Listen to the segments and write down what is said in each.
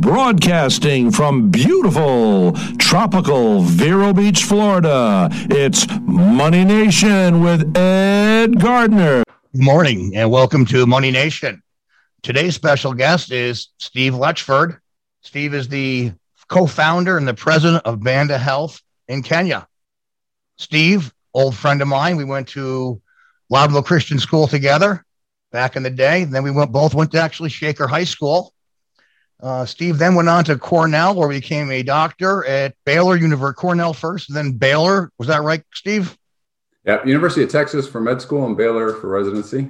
Broadcasting from beautiful, tropical Vero Beach, Florida, it's Money Nation with Ed Gardner. Good morning and welcome to Money Nation. Today's special guest is Steve Letchford. Steve is the co founder and the president of Banda Health in Kenya. Steve, old friend of mine, we went to Loudonville Christian School together back in the day. And Then we went both went to actually Shaker High School. Uh, Steve then went on to Cornell, where he became a doctor at Baylor University, Cornell first, then Baylor. Was that right, Steve? Yeah, University of Texas for med school and Baylor for residency.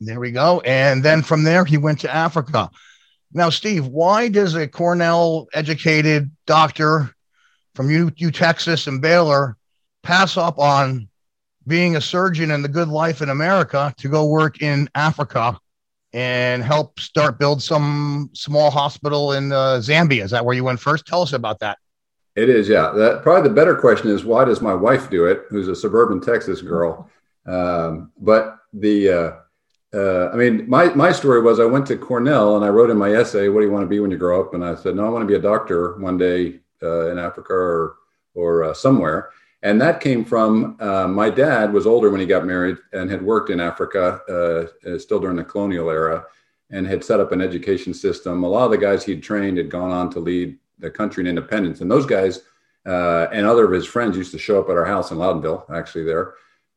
There we go. And then from there, he went to Africa. Now, Steve, why does a Cornell educated doctor from U, U Texas and Baylor pass up on being a surgeon and the good life in America to go work in Africa and help start build some small hospital in uh, Zambia. Is that where you went first? Tell us about that. It is, yeah. That, probably the better question is why does my wife do it? Who's a suburban Texas girl. Um, but the, uh, uh, I mean, my my story was I went to Cornell and I wrote in my essay, "What do you want to be when you grow up?" And I said, "No, I want to be a doctor one day uh, in Africa or or uh, somewhere." And that came from uh, my dad was older when he got married and had worked in Africa, uh, uh, still during the colonial era, and had set up an education system. A lot of the guys he'd trained had gone on to lead the country in independence. And those guys uh, and other of his friends used to show up at our house in Loudonville, actually there,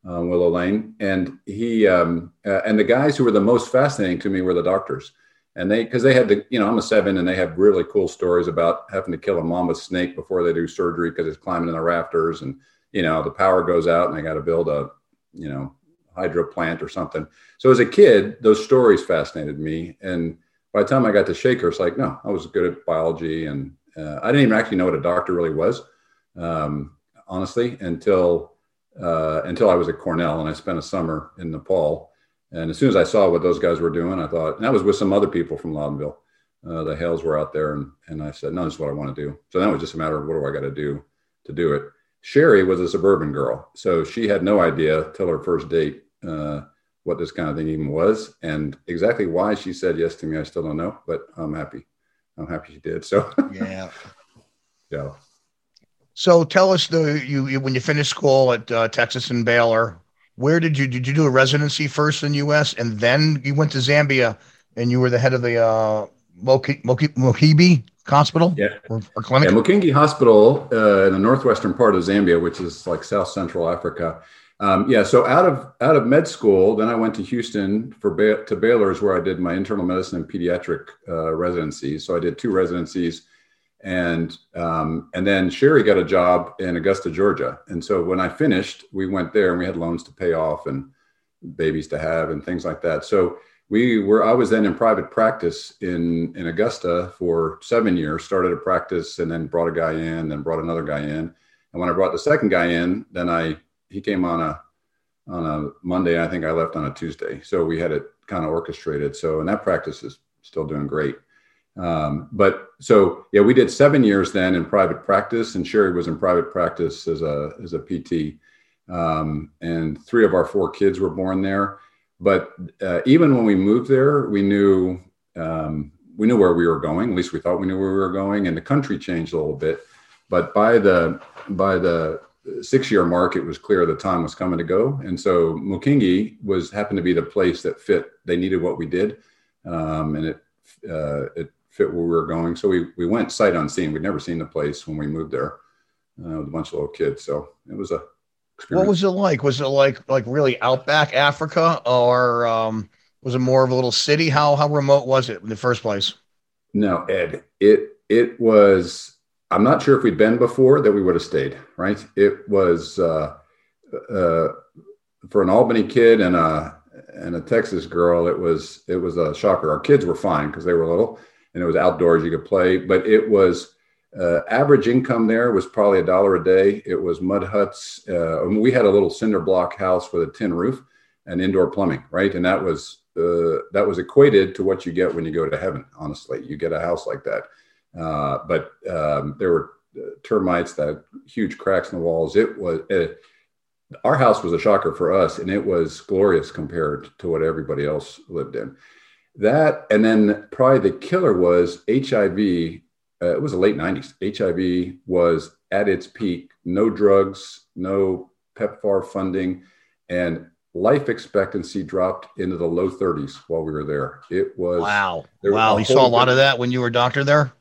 uh, Willow Lane. And he um, uh, and the guys who were the most fascinating to me were the doctors and they because they had to you know i'm a seven and they have really cool stories about having to kill a mama snake before they do surgery because it's climbing in the rafters and you know the power goes out and they got to build a you know hydro plant or something. So as a kid those stories fascinated me. And by the time i got to shaker it's like no i was good at biology and uh, i didn't even actually know what a doctor really was um, honestly until uh, until i was at cornell and i spent a summer in nepal. And as soon as i saw what those guys were doing i thought and that was with some other people from loudonville uh, the hales were out there and, and i said no this is what i want to do. So then it was just a matter of what do i got to do to do it Sherry was a suburban girl, so she had no idea till her first date uh, what this kind of thing even was, and exactly why she said yes to me, I still don't know, but I'm happy. I'm happy she did. So yeah, yeah. So tell us the you, you when you finished school at uh, Texas and Baylor, where did you did you do a residency first in the U.S. and then you went to Zambia and you were the head of the uh, Mokibi Hospital? Yeah. Or, or clinic? Yeah, Mukinge Hospital uh, in the northwestern part of Zambia, which is like South Central Africa. Um, yeah, so out of out of med school, then I went to Houston for ba- to Baylor's where I did my internal medicine and pediatric uh, residencies. So I did two residencies, and um, and then Sherry got a job in Augusta, Georgia. And so when I finished, we went there and we had loans to pay off and babies to have and things like that. So we were i was then in private practice in in augusta for seven years started a practice and then brought a guy in then brought another guy in. And when i brought the second guy in then i he came on a on a monday i think i left on a tuesday. So we had it kind of orchestrated. So and that practice is still doing great. Um, but so yeah we did seven years then in private practice and sherry was in private practice as a as a pt um, and three of our four kids were born there but uh, even when we moved there, we knew um, we knew where we were going. At least we thought we knew where we were going, and the country changed a little bit. But by the by the six year mark, it was clear the time was coming to go, and so Mukinge was happened to be the place that fit. They needed what we did, um, and it uh, it fit where we were going. So we we went sight unseen. We'd never seen the place when we moved there uh, with a bunch of little kids. So it was a Experience. What was it like? Was it like like really outback Africa, or um, was it more of a little city? How how remote was it in the first place? No, Ed. It it was. I'm not sure if we'd been before that we would have stayed. Right. It was uh, uh, for an Albany kid and a and a Texas girl. It was it was a shocker. Our kids were fine because they were little, and it was outdoors. You could play, but it was uh, average income there was probably a dollar a day. It was mud huts. Uh, we had a little cinder block house with a tin roof and indoor plumbing, right? And that was uh, that was equated to what you get when you go to heaven. Honestly, you get a house like that. Uh, but um, there were uh, termites that huge cracks in the walls. It was it, our house was a shocker for us, and it was glorious compared to what everybody else lived in. That and then probably the killer was HIV uh, it was the late 90s. HIV was at its peak, no drugs, no PEPFAR funding, and life expectancy dropped into the low 30s while we were there. It was wow. Wow. You saw a lot of that when you were a doctor there?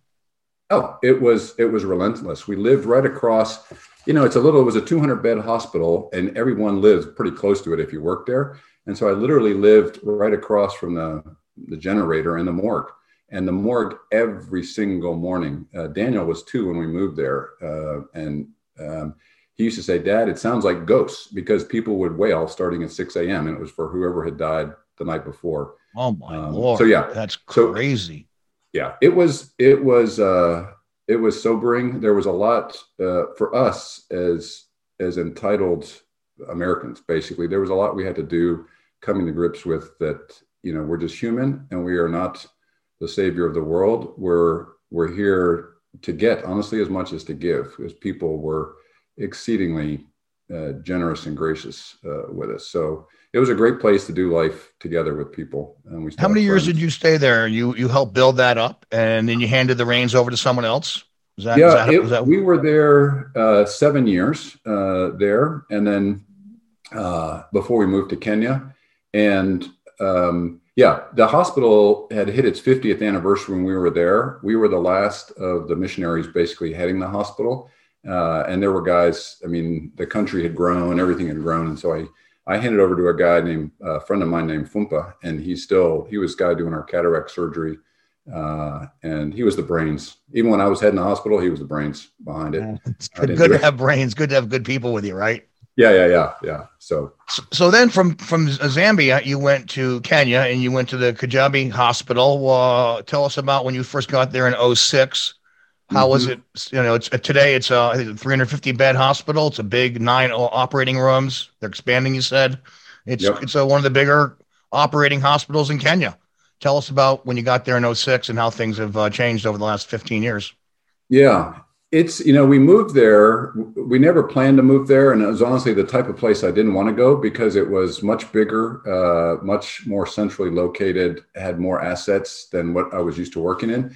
Oh, it was it was relentless. We lived right across, you know, it's a little it was a 200 bed hospital and everyone lives pretty close to it if you work there. And so I literally lived right across from the the generator and the morgue. And the morgue every single morning. Uh, Daniel was two when we moved there, uh, and um, he used to say, "Dad, it sounds like ghosts," because people would wail starting at 6 a.m. and it was for whoever had died the night before. Oh my um, lord! So yeah, that's crazy. So, yeah, it was it was uh, it was sobering. There was a lot uh, for us as as entitled Americans. Basically, there was a lot we had to do coming to grips with that you know we're just human and we are not the savior of the world we're we're here to get honestly as much as to give because people were exceedingly uh, generous and gracious uh, with us. So it was a great place to do life together with people and we how many years did you stay there? You you helped build that up and then you handed the reins over to someone else? Was that, yeah, was that, that... we were there uh, seven years uh, there, and then uh, before we moved to Kenya, and um, yeah, the hospital had hit its 50th anniversary when we were there. We were the last of the missionaries basically heading the hospital. Uh, and there were guys, I mean, the country had grown, everything had grown. And so I, I handed over to a guy named, a friend of mine named Fumpa, and he's still, he was guy doing our cataract surgery. Uh, and he was the brains. Even when I was heading the hospital, he was the brains behind it. It's good, good to have brains, good to have good people with you, right? Yeah, yeah, yeah, yeah. So, so then from from Zambia, you went to Kenya and you went to the Kijabe Hospital. Uh, tell us about when you first got there in 06. How mm-hmm. was it? You know, it's today. It's a 350 bed hospital. It's a big nine operating rooms. They're expanding. You said it's yep. it's a, one of the bigger operating hospitals in Kenya. Tell us about when you got there in 06 and how things have uh, changed over the last 15 years. Yeah, it's you know we moved there. We never planned to move there and it was honestly the type of place i didn't want to go because it was much bigger uh, much more centrally located had more assets than what i was used to working in.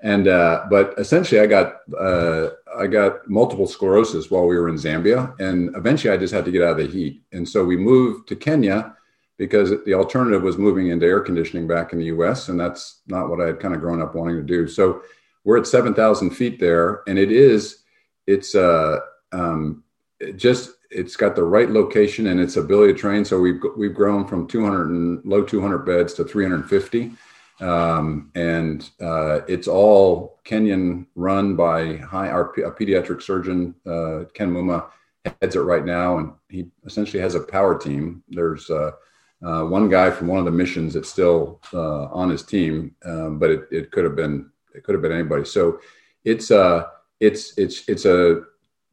And uh, but essentially i got uh, i got multiple sclerosis while we were in zambia and eventually i just had to get out of the heat. And so we moved to kenya because the alternative was moving into air conditioning back in the us and that's not what i had kind of grown up wanting to do. So we're at 7,000 feet there, and it is, it's uh, um, it just, it's got the right location and its ability to train. So we've we've grown from 200 and low 200 beds to 350, um, and uh, it's all Kenyan run by high our a pediatric surgeon uh, Ken Muma heads it right now, and he essentially has a power team. There's uh, uh, one guy from one of the missions that's still uh, on his team, um, but it, it could have been it could have been anybody. So it's uh it's it's it's a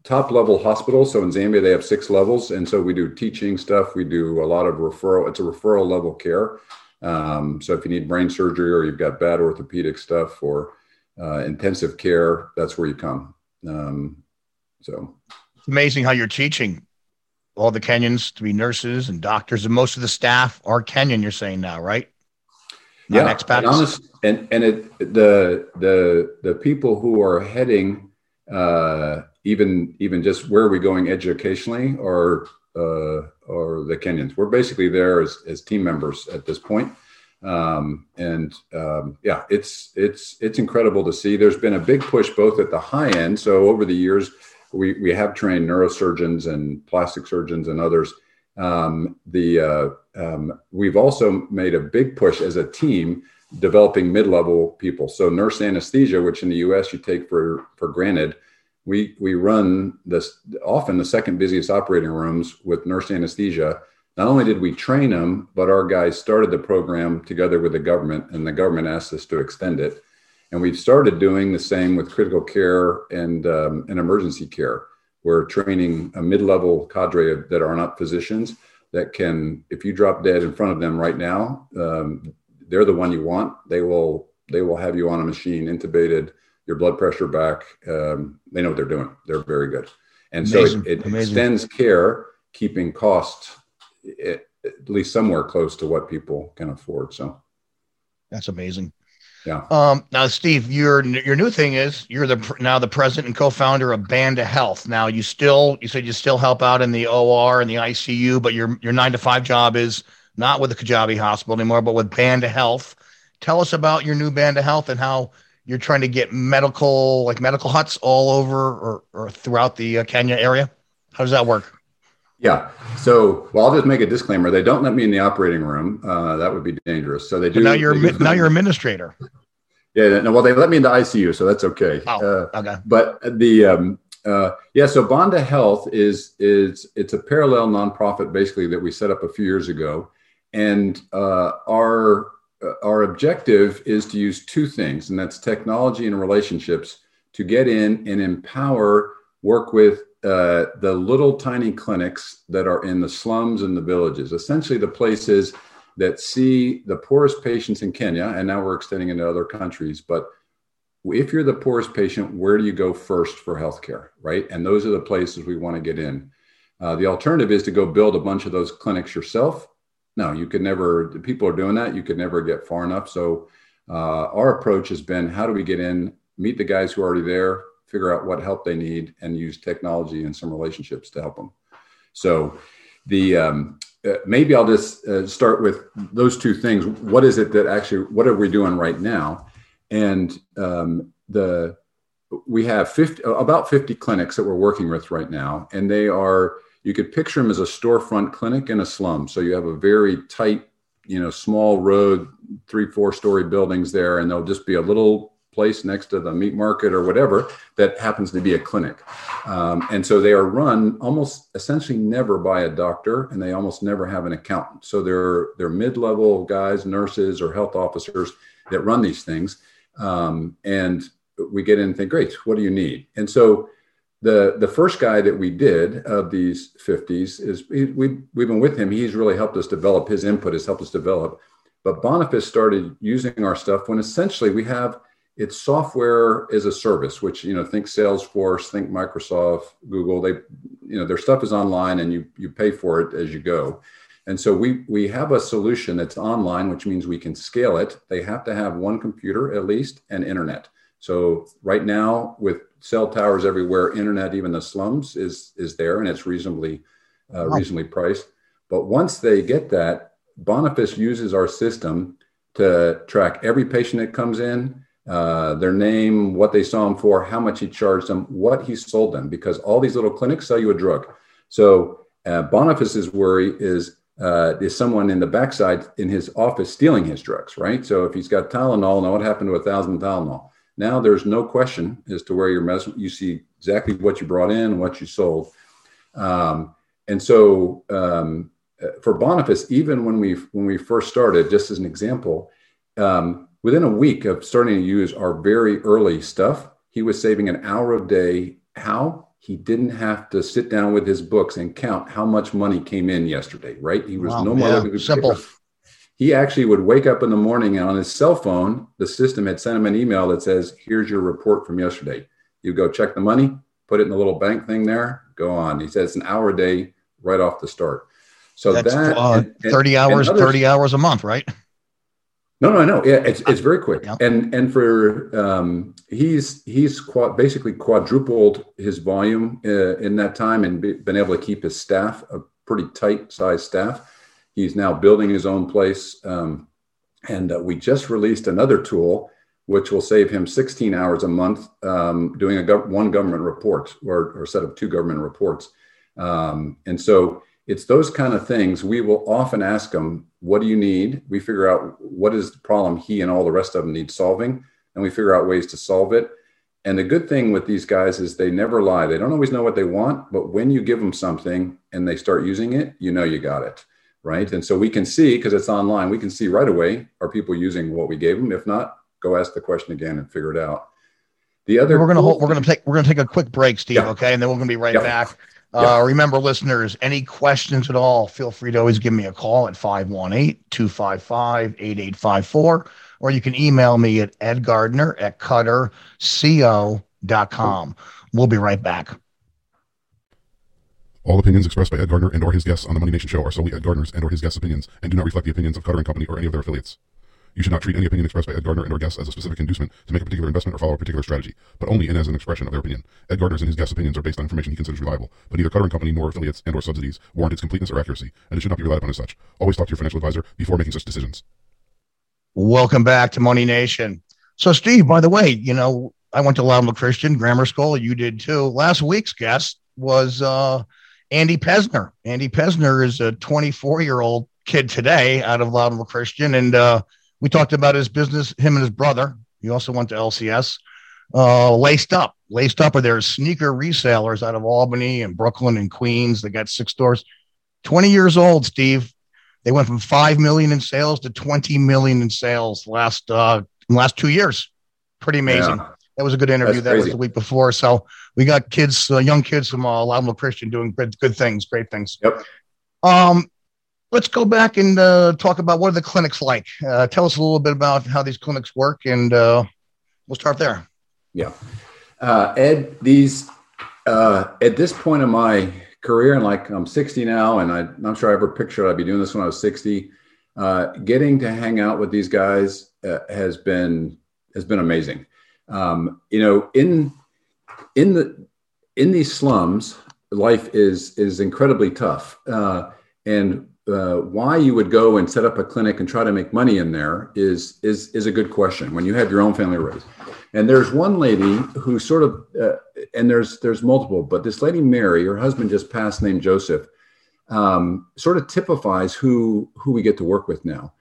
top level hospital. So in Zambia they have six levels, and so we do teaching stuff. We do a lot of referral. It's a referral level care. Um, so if you need brain surgery or you've got bad orthopedic stuff or uh, intensive care, that's where you come. Um, so it's amazing how you're teaching all the Kenyans to be nurses and doctors, and most of the staff are Kenyan. You're saying now, right? Not yeah, expats. And, honest, and and it the the the people who are heading uh, even even just where are we going educationally or uh, or the Kenyans. We're basically there as, as team members at this point. Um, and um, yeah, it's it's it's incredible to see. There's been a big push both at the high end. So over the years, we we have trained neurosurgeons and plastic surgeons and others um, the uh, um, we've also made a big push as a team developing mid-level people. So nurse anesthesia, which in the U.S. you take for for granted, we we run this often the second busiest operating rooms with nurse anesthesia. Not only did we train them, but our guys started the program together with the government, and the government asked us to extend it. And we've started doing the same with critical care and um, and emergency care. We're training a mid-level cadre of, that are not physicians that can, if you drop dead in front of them right now, um, they're the one you want. They will they will have you on a machine, intubated, your blood pressure back. Um, they know what they're doing. They're very good, and Amazing. so it, it extends care, keeping costs at, at least somewhere close to what people can afford. So that's amazing. Yeah. Um, now, Steve, your your new thing is you're the now the president and co-founder of Banda Health. Now, you still you said you still help out in the OR and the ICU, but your your nine to five job is not with the Kijabe Hospital anymore, but with Banda Health. Tell us about your new Banda Health and how you're trying to get medical like medical huts all over or, or throughout the uh, Kenya area. How does that work? Yeah. So, well, I'll just make a disclaimer. They don't let me in the operating room. Uh, that would be dangerous. So they do. But now you're now you're administrator. Yeah. No. Well, they let me into ICU, so that's okay. Oh, uh, okay. But the um, uh, yeah. So Banda Health is is it's a parallel nonprofit basically that we set up a few years ago, and uh, our uh, our objective is to use two things, and that's technology and relationships to get in and empower, work with uh, the little tiny clinics that are in the slums and the villages, essentially the places that see the poorest patients in Kenya, and now we're extending into other countries. But if you're the poorest patient, where do you go first for healthcare, right? And those are the places we want to get in. Uh, the alternative is to go build a bunch of those clinics yourself. No, you could never. People are doing that. You could never get far enough. So uh, our approach has been: how do we get in, meet the guys who are already there, figure out what help they need, and use technology and some relationships to help them. So, the um, uh, maybe I'll just uh, start with those two things. What is it that actually? What are we doing right now? And um, the we have 50 about 50 clinics that we're working with right now, and they are you could picture them as a storefront clinic in a slum. So you have a very tight, you know, small road, three, four story buildings there, and there'll just be a little place next to the meat market or whatever that happens to be a clinic. Um, and so they are run almost essentially never by a doctor and they almost never have an accountant. So they're, they're mid-level guys, nurses or health officers that run these things. Um, and we get in and think, great, what do you need? And so the, the first guy that we did of these 50s is we, we, we've been with him. He's really helped us develop his input has helped us develop. But Boniface started using our stuff when essentially we have it's software as a service, which you know, think Salesforce, think Microsoft, Google. They, you know, their stuff is online, and you you pay for it as you go. And so we we have a solution that's online, which means we can scale it. They have to have one computer at least and internet. So right now, with cell towers everywhere, internet, even the slums, is is there, and it's reasonably uh, reasonably priced. But once they get that, Boniface uses our system to track every patient that comes in uh, their name, what they saw him for, how much he charged them, what he sold them, because all these little clinics sell you a drug. So uh, Boniface's worry is uh, is someone in the backside in his office stealing his drugs, right? So if he's got Tylenol, now what happened to a thousand Tylenol? Now there's no question as to where your medicine. You see exactly what you brought in, what you sold, um, and so um, uh, for Boniface, even when we when we first started, just as an example. Um, Within a week of starting to use our very early stuff, he was saving an hour a day. How? He didn't have to sit down with his books and count how much money came in yesterday, right? He was wow, no more yeah, simple. He actually would wake up in the morning and on his cell phone, the system had sent him an email that says, Here's your report from yesterday. You go check the money, put it in the little bank thing there, go on. He says an hour a day right off the start. So That's, that uh, and, 30 hours, others, 30 hours a month, right? No, no, I know. Yeah, it's it's very quick, yeah. and and for um, he's he's quad, basically quadrupled his volume uh, in that time, and be, been able to keep his staff a pretty tight size staff. He's now building his own place, um, and uh, we just released another tool which will save him 16 hours a month um, doing a gov- one government report or, or a set of two government reports. Um, and so it's those kind of things we will often ask them what do you need? We figure out what is the problem he and all the rest of them need solving and we figure out ways to solve it. And the good thing with these guys is they never lie. They don't always know what they want but when you give them something and they start using it you know you got it right? And so we can see because it's online we can see right away are people using what we gave them? If not go ask the question again and figure it out. The other we're gonna hold, we're gonna take we're gonna take a quick break steve yeah. okay? And then we're gonna be right yeah. back uh, remember, listeners, any questions at all, feel free to always give me a call at 518 255 8854, or you can email me at edgardner at cutterco.com. We'll be right back. All opinions expressed by Ed Gardner and or his guests on the Money Nation show are solely Ed Gardner's and or his guests' opinions and do not reflect the opinions of Cutter and Company or any of their affiliates. You should not treat any opinion expressed by Ed Gardner and or guests as a specific inducement to make a particular investment or follow a particular strategy, but only in as an expression of their opinion. Ed Gardner's and his guests' opinions are based on information he considers reliable, but neither Cutter Company nor affiliates and or subsidies warrant its completeness or accuracy, and it should not be relied upon as such. Always talk to your financial advisor before making such decisions. Welcome back to Money Nation. So, Steve, by the way, you know, I went to Loudon Christian Grammar School. You did too. Last week's guest was uh, Andy Pesner. Andy Pesner is a 24 year old kid today out of Loudon Christian. And uh, we talked about his business, him and his brother. He also went to LCS. Uh, laced up, laced up are their sneaker resellers out of Albany and Brooklyn and Queens. They got six stores. 20 years old, Steve. They went from 5 million in sales to 20 million in sales last uh last two years. Pretty amazing. Yeah. That was a good interview. That's that crazy. was the week before. So we got kids, uh, young kids from uh, Loudon Christian doing good, good things, great things. Yep. Um, let's go back and uh, talk about what are the clinics like. Uh, tell us a little bit about how these clinics work, and uh, we'll start there. Yeah, uh, Ed. These uh, at this point in my career, and like I'm 60 now, and I, am not sure I ever pictured I'd be doing this when I was 60. Uh, getting to hang out with these guys has been has been amazing. Um, you know, in in the in these slums, life is is incredibly tough. And uh, why you would go and set up a clinic and try to make money in there is is is a good question when you have your own family raised. And there's one lady who sort of, uh, and there's there's multiple, but this lady Mary, her husband just passed, named Joseph, um, sort of typifies who who we get to work with now.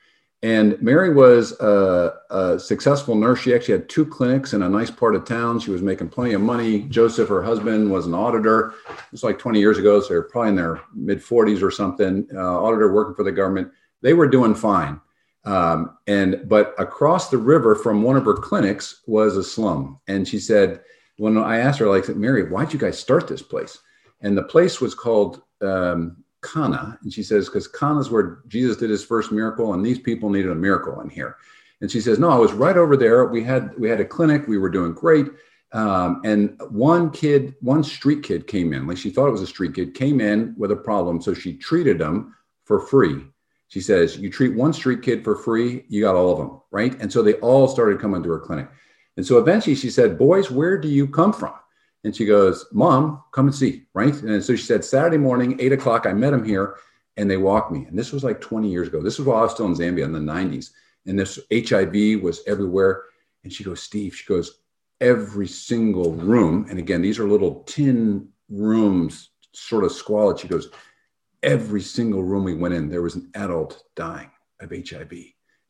And Mary was a, a, successful nurse. She actually had two clinics in a nice part of town. She was making plenty of money. Joseph, her husband, was an auditor. It was like 20 years ago, so they're probably in their mid 40s or something. Uh, auditor working for the government. They were doing fine. Um, and but across the river from one of her clinics was a slum. And she said, when I asked her, like, Mary, why'd you guys start this place? And the place was called um, Cana. And she says, because Cana is where Jesus did his first miracle, and these people needed a miracle in here. And she says, no, I was right over there. We had we had a clinic. We were doing great. Um, and one kid, one street kid came in, like she thought it was a street kid, came in with a problem. So she treated him for free. She says, you treat one street kid for free, you got all of them, right? And so they all started coming to her clinic. And so eventually she said, boys, where do you come from? And she goes, Mom, come and see, right? And so she said, Saturday morning, eight o'clock, I met him here and they walked me. And this was like 20 years ago. This was while I was still in Zambia in the 90s. And this HIV was everywhere. And she goes, Steve, she goes, every single room. And again, these are little tin rooms, sort of squalid. She goes, every single room we went in, there was an adult dying of HIV.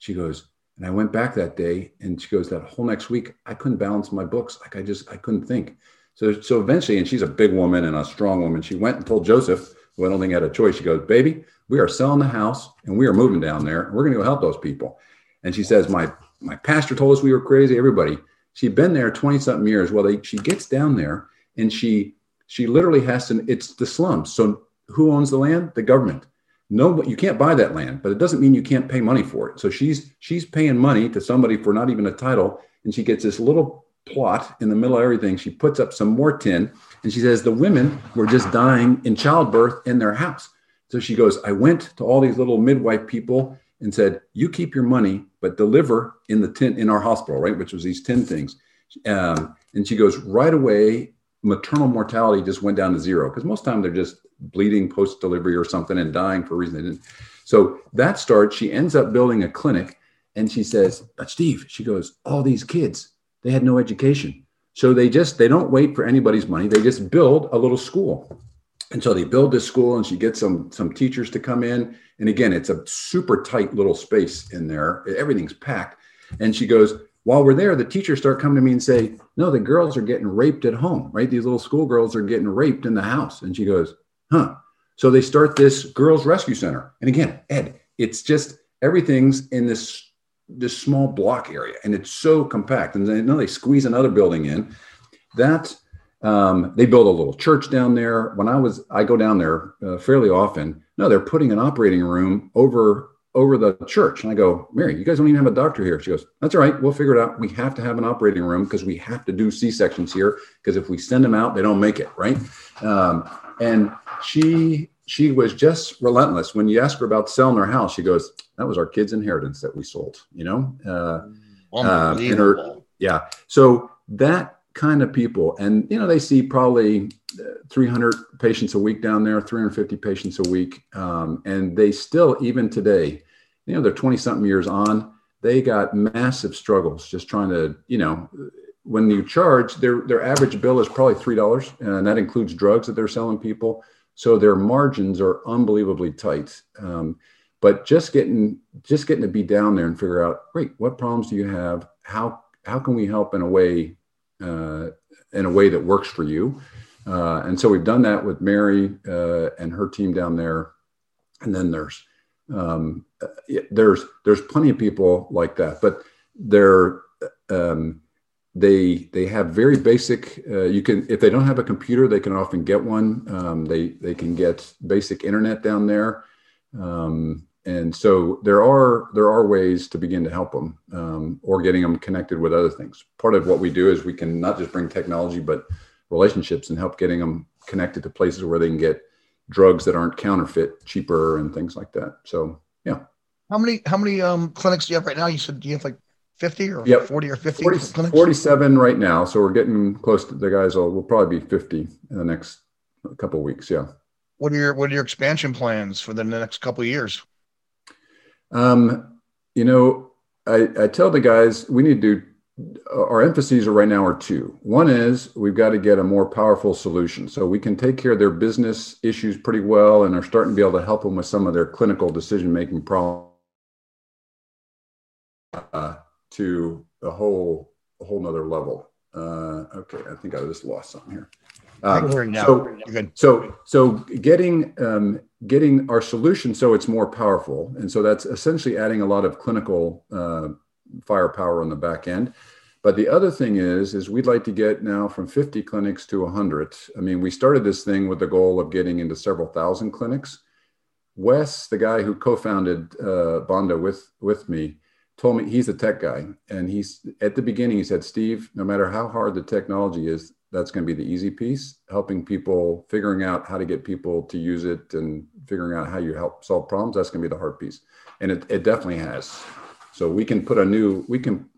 She goes, and I went back that day and she goes, that whole next week, I couldn't balance my books. Like I just, I couldn't think. So, so eventually, and she's a big woman and a strong woman, she went and told Joseph, who I don't think had a choice. She goes, Baby, we are selling the house and we are moving down there. We're going to go help those people. And she says, My my pastor told us we were crazy. Everybody. She'd been there 20 something years. Well, they, she gets down there and she she literally has to, it's the slums. So who owns the land? The government. No, you can't buy that land, but it doesn't mean you can't pay money for it. So she's she's paying money to somebody for not even a title, and she gets this little plot in the middle of everything. She puts up some more tin and she says, The women were just dying in childbirth in their house. So she goes, I went to all these little midwife people and said, You keep your money, but deliver in the tin in our hospital, right? Which was these tin things. Um, and she goes, Right away, maternal mortality just went down to zero because most time they're just bleeding post delivery or something and dying for a reason they didn't. So that starts, she ends up building a clinic and she says, Steve, she goes, All these kids, they had no education. So they just they don't wait for anybody's money. They just build a little school. And so they build this school and she gets some some teachers to come in. And again, it's a super tight little space in there. Everything's packed. And she goes, while we're there, the teachers start coming to me and say, No, the girls are getting raped at home, right? These little schoolgirls are getting raped in the house. And she goes, Huh. So they start this girls' rescue center. And again, Ed, it's just everything's in this this small block area and it's so compact and then they squeeze another building in that um, they build a little church down there. When i was i go down there uh, fairly often no they're putting an operating room over over the church. And i go mary you guys don't even have a doctor here. She goes that's all right we'll figure it out. We have to have an operating room because we have to do c-sections here because if we send them out they don't make it right? Um, and she she was just relentless. When you ask her about selling her house, she goes, "That was our kids' inheritance that we sold." You know, uh, uh, and her, yeah. So that kind of people, and you know, they see probably uh, 300 patients a week down there, 350 patients a week, um, and they still, even today, you know, they're 20 something years on, they got massive struggles just trying to, you know, when you charge, their their average bill is probably three dollars, and that includes drugs that they're selling people. So their margins are unbelievably tight. Um, but just getting just getting to be down there and figure out, great, what problems do you have? How how can we help in a way uh, in a way that works for you? Uh, and so we've done that with Mary uh, and her team down there. And then there's um, there's there's plenty of people like that, but they're um, they they have very basic. Uh, you can if they don't have a computer, they can often get one. Um, they they can get basic internet down there, um, and so there are there are ways to begin to help them um, or getting them connected with other things. Part of what we do is we can not just bring technology, but relationships and help getting them connected to places where they can get drugs that aren't counterfeit cheaper and things like that. So yeah. How many how many um, clinics do you have right now? You said do you have like 50 or yep. 40 or 50 40, clinics? 47 right now. So we're getting close to the guys will, will probably be 50 in the next couple weeks. Yeah. What are your what are your expansion plans for the next couple of years? Um, you know, I, I tell the guys we need to our emphases are right now are two. One is we've got to get a more powerful solution. So we can take care of their business issues pretty well and are starting to be able to help them with some of their clinical decision making problems uh, to a whole a whole nother level. Uh, okay, I think I just lost something here. Um, so, so, so getting um, getting our solution so it's more powerful, and so that's essentially adding a lot of clinical uh, firepower on the back end. But the other thing is, is we'd like to get now from 50 clinics to 100. I mean, we started this thing with the goal of getting into several thousand clinics. Wes, the guy who co-founded uh, Banda with with me, told me he's a tech guy, and he's at the beginning he said, Steve, no matter how hard the technology is, that's going to be the easy piece. Helping people, figuring out how to get people to use it, and figuring out how you help solve problems. That's going to be the hard piece, and it, it definitely has. So we can put a new we can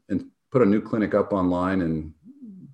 put a new clinic up online and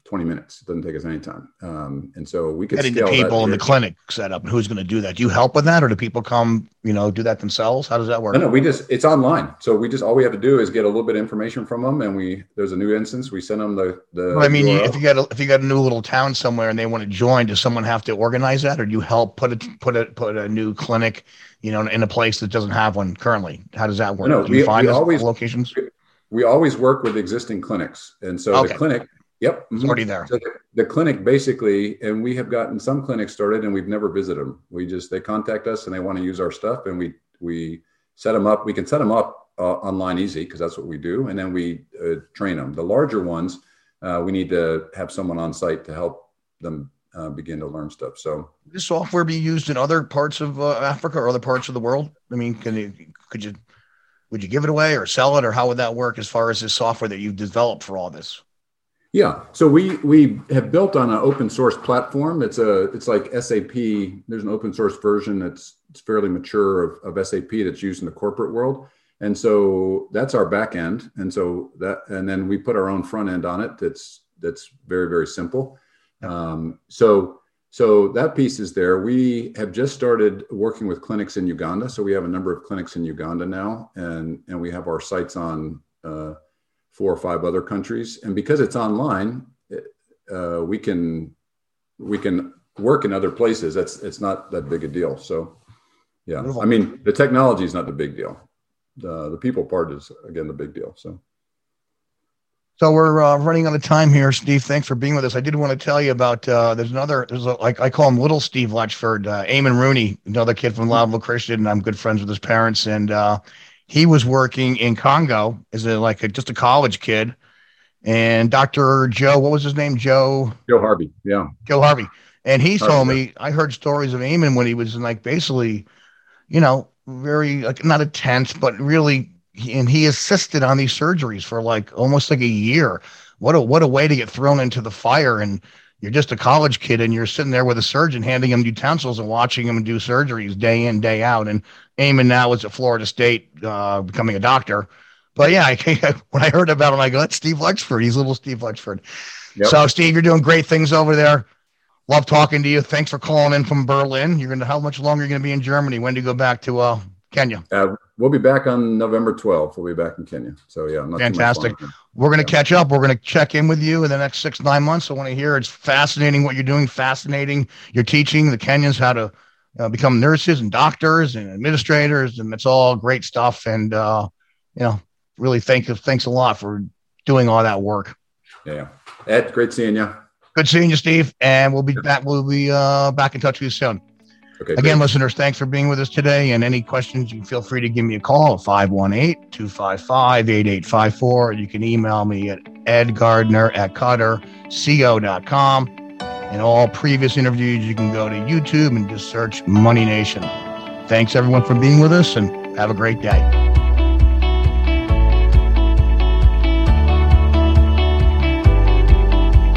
20 minutes. It doesn't take us any time. Um, and so we could getting the people in the clinic set up and who's going to do that. Do you help with that or do people come, you know, do that themselves? How does that work? No, no, we just, it's online. So we just, all we have to do is get a little bit of information from them and we, there's a new instance. We send them the, the, well, I mean, URL. if you got, a, if you got a new little town somewhere and they want to join, does someone have to organize that or do you help put it, put it, put a new clinic, you know, in a place that doesn't have one currently? How does that work? No, do you we, find we always, locations? We, we always work with existing clinics. And so okay. the clinic, Yep. It's already there. So the, the, clinic basically, and we have gotten some clinics started and we've never visited them. We just, they contact us and they want to use our stuff and we, we set them up. We can set them up uh, online easy because that's what we do. And then we uh, train them. The larger ones, uh, we need to have someone on site to help them uh, begin to learn stuff. So this software be used in other parts of uh, Africa or other parts of the world? I mean, can you, could you, would you give it away or sell it or how would that work as far as this software that you've developed for all this? Yeah, so we we have built on an open source platform. It's a it's like SAP. There's an open source version that's it's fairly mature of, of SAP that's used in the corporate world, and so that's our back end. And so that and then we put our own front end on it. That's that's very very simple. Um, so so that piece is there. We have just started working with clinics in Uganda. So we have a number of clinics in Uganda now, and and we have our sites on. Uh, four or five other countries. And because it's online, uh, we can we can work in other places. That's it's not that big a deal. So, yeah, I mean the technology is not the big deal. The the people part is again the big deal. So. So we're uh, running out of time here, Steve. Thanks for being with us. I did want to tell you about uh, there's another there's a, like I call him Little Steve Letchford, uh, Eamon Rooney, another kid from Loudville Christian, and I'm good friends with his parents. And uh, he was working in Congo as a like a, just a college kid. And Dr. Joe, what was his name? Joe Joe Harvey. Yeah. Joe Harvey. And he Harvey, told me I heard stories of Eamon when he was in like basically, you know, very like not a tense, but really and he assisted on these surgeries for like almost like a year. What a what a way to get thrown into the fire and you're just a college kid and you're sitting there with a surgeon handing him utensils and watching him do surgeries day in, day out. And Eamon now is at Florida State, uh, becoming a doctor. But yeah, I, when I heard about him, I go, that's Steve Letchford. He's little Steve Letchford. Yep. So, Steve, you're doing great things over there. Love talking to you. Thanks for calling in from Berlin. You're gonna how much longer are you gonna be in Germany? When do you go back to uh, Kenya? Uh, we'll be back on November 12th. We'll be back in Kenya. So yeah, fantastic. We're gonna yeah. catch up. We're gonna check in with you in the next six nine months. I want to hear. It's fascinating what you're doing. Fascinating. You're teaching the Kenyans how to uh, become nurses and doctors and administrators, and it's all great stuff. And uh, you know, really thank you. Thanks a lot for doing all that work. Yeah, Ed, great seeing you. Good seeing you, Steve. And we'll be back. We'll be uh, back in touch with you soon. Okay, Again, great. listeners, thanks for being with us today. And any questions, you can feel free to give me a call at 518 255 8854. You can email me at edgardner at cutterco.com. And all previous interviews, you can go to YouTube and just search Money Nation. Thanks, everyone, for being with us and have a great day.